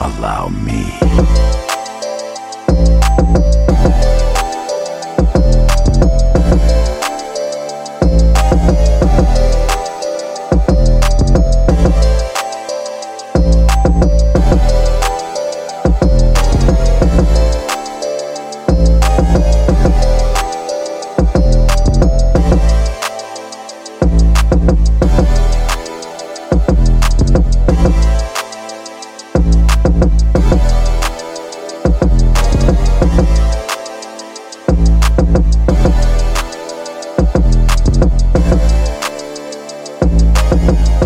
allow me. Thank